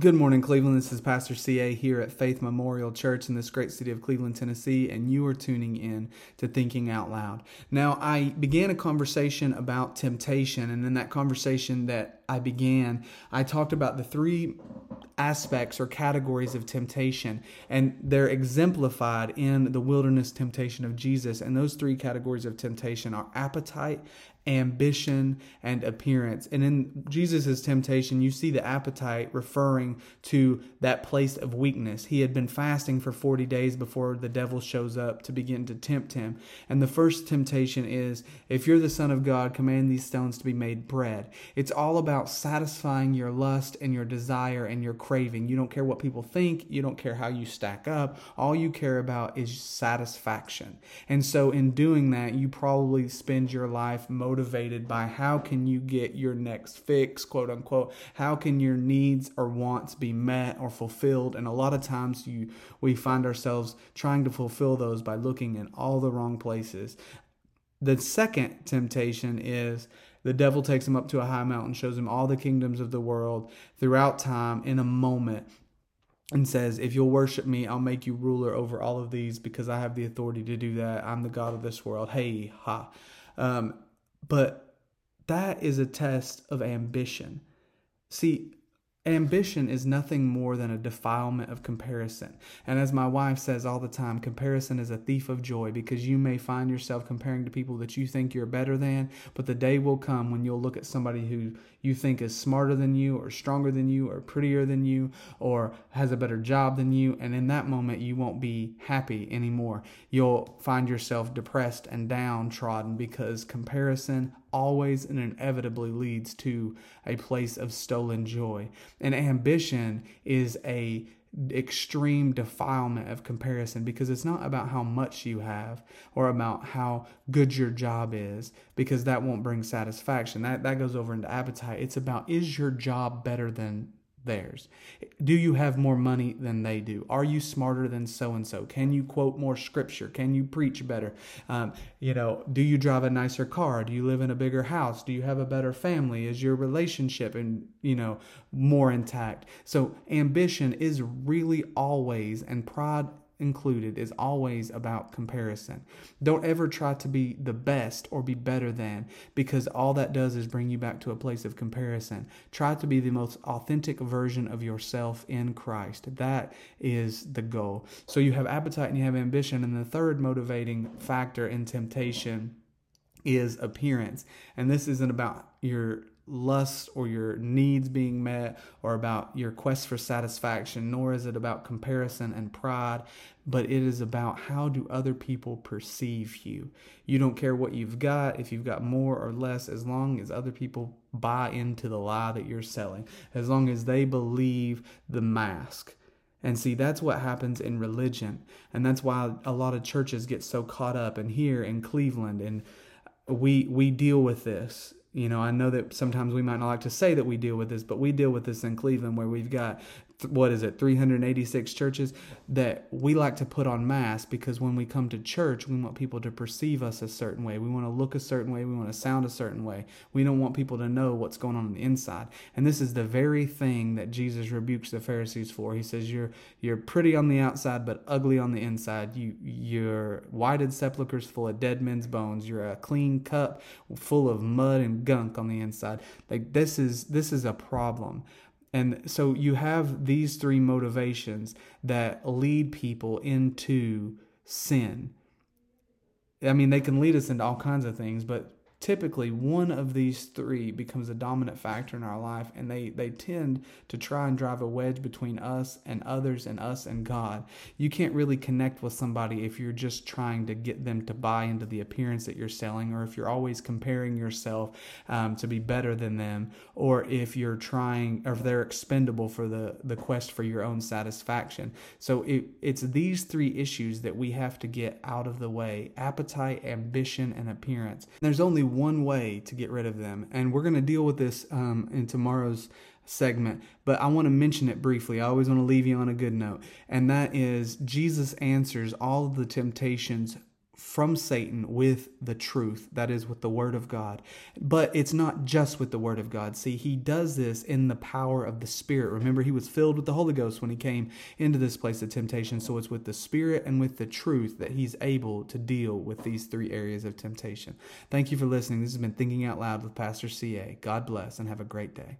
Good morning, Cleveland. This is Pastor CA here at Faith Memorial Church in this great city of Cleveland, Tennessee, and you are tuning in to Thinking Out Loud. Now, I began a conversation about temptation, and in that conversation that I began, I talked about the three aspects or categories of temptation, and they're exemplified in the wilderness temptation of Jesus. And those three categories of temptation are appetite, ambition, and appearance. And in Jesus' temptation, you see the appetite referring to that place of weakness. He had been fasting for 40 days before the devil shows up to begin to tempt him. And the first temptation is if you're the Son of God, command these stones to be made bread. It's all about satisfying your lust and your desire and your craving. You don't care what people think, you don't care how you stack up. All you care about is satisfaction. And so, in doing that, you probably spend your life motivated by how can you get your next fix, quote unquote. How can your needs or wants be met or fulfilled? And a lot of times, you we find ourselves trying to fulfill those by looking in all the wrong places. The second temptation is the devil takes him up to a high mountain, shows him all the kingdoms of the world throughout time in a moment, and says, If you'll worship me, I'll make you ruler over all of these because I have the authority to do that. I'm the God of this world. Hey, ha. Um, but that is a test of ambition. See, Ambition is nothing more than a defilement of comparison. And as my wife says all the time, comparison is a thief of joy because you may find yourself comparing to people that you think you're better than, but the day will come when you'll look at somebody who you think is smarter than you, or stronger than you, or prettier than you, or has a better job than you, and in that moment you won't be happy anymore. You'll find yourself depressed and downtrodden because comparison always and inevitably leads to a place of stolen joy. And ambition is a extreme defilement of comparison because it's not about how much you have or about how good your job is because that won't bring satisfaction that that goes over into appetite it's about is your job better than theirs? Do you have more money than they do? Are you smarter than so and so? Can you quote more scripture? Can you preach better? Um, you know, do you drive a nicer car? Do you live in a bigger house? Do you have a better family? Is your relationship and you know more intact? So ambition is really always and pride included is always about comparison. Don't ever try to be the best or be better than because all that does is bring you back to a place of comparison. Try to be the most authentic version of yourself in Christ. That is the goal. So you have appetite and you have ambition. And the third motivating factor in temptation is appearance. And this isn't about your lust or your needs being met or about your quest for satisfaction, nor is it about comparison and pride, but it is about how do other people perceive you. You don't care what you've got, if you've got more or less, as long as other people buy into the lie that you're selling, as long as they believe the mask. And see, that's what happens in religion. And that's why a lot of churches get so caught up. And here in Cleveland, and we we deal with this you know, I know that sometimes we might not like to say that we deal with this, but we deal with this in Cleveland where we've got what is it 386 churches that we like to put on mass because when we come to church we want people to perceive us a certain way. We want to look a certain way. We want to sound a certain way. We don't want people to know what's going on on the inside. And this is the very thing that jesus rebukes the pharisees for. He says you're you're pretty on the outside but ugly on the inside. You you're whited sepulchres full of dead men's bones. You're a clean cup full of mud and gunk on the inside. Like this is this is a problem and so you have these three motivations that lead people into sin. I mean, they can lead us into all kinds of things, but typically one of these three becomes a dominant factor in our life and they they tend to try and drive a wedge between us and others and us and God. You can't really connect with somebody if you're just trying to get them to buy into the appearance that you're selling or if you're always comparing yourself um, to be better than them or if you're trying or if they're expendable for the the quest for your own satisfaction. So it, it's these three issues that we have to get out of the way: appetite, ambition, and appearance. There's only one way to get rid of them. And we're going to deal with this um, in tomorrow's segment, but I want to mention it briefly. I always want to leave you on a good note. And that is Jesus answers all of the temptations from Satan with the truth, that is, with the Word of God. But it's not just with the Word of God. See, he does this in the power of the Spirit. Remember, he was filled with the Holy Ghost when he came into this place of temptation. So it's with the Spirit and with the truth that he's able to deal with these three areas of temptation. Thank you for listening. This has been Thinking Out Loud with Pastor CA. God bless and have a great day.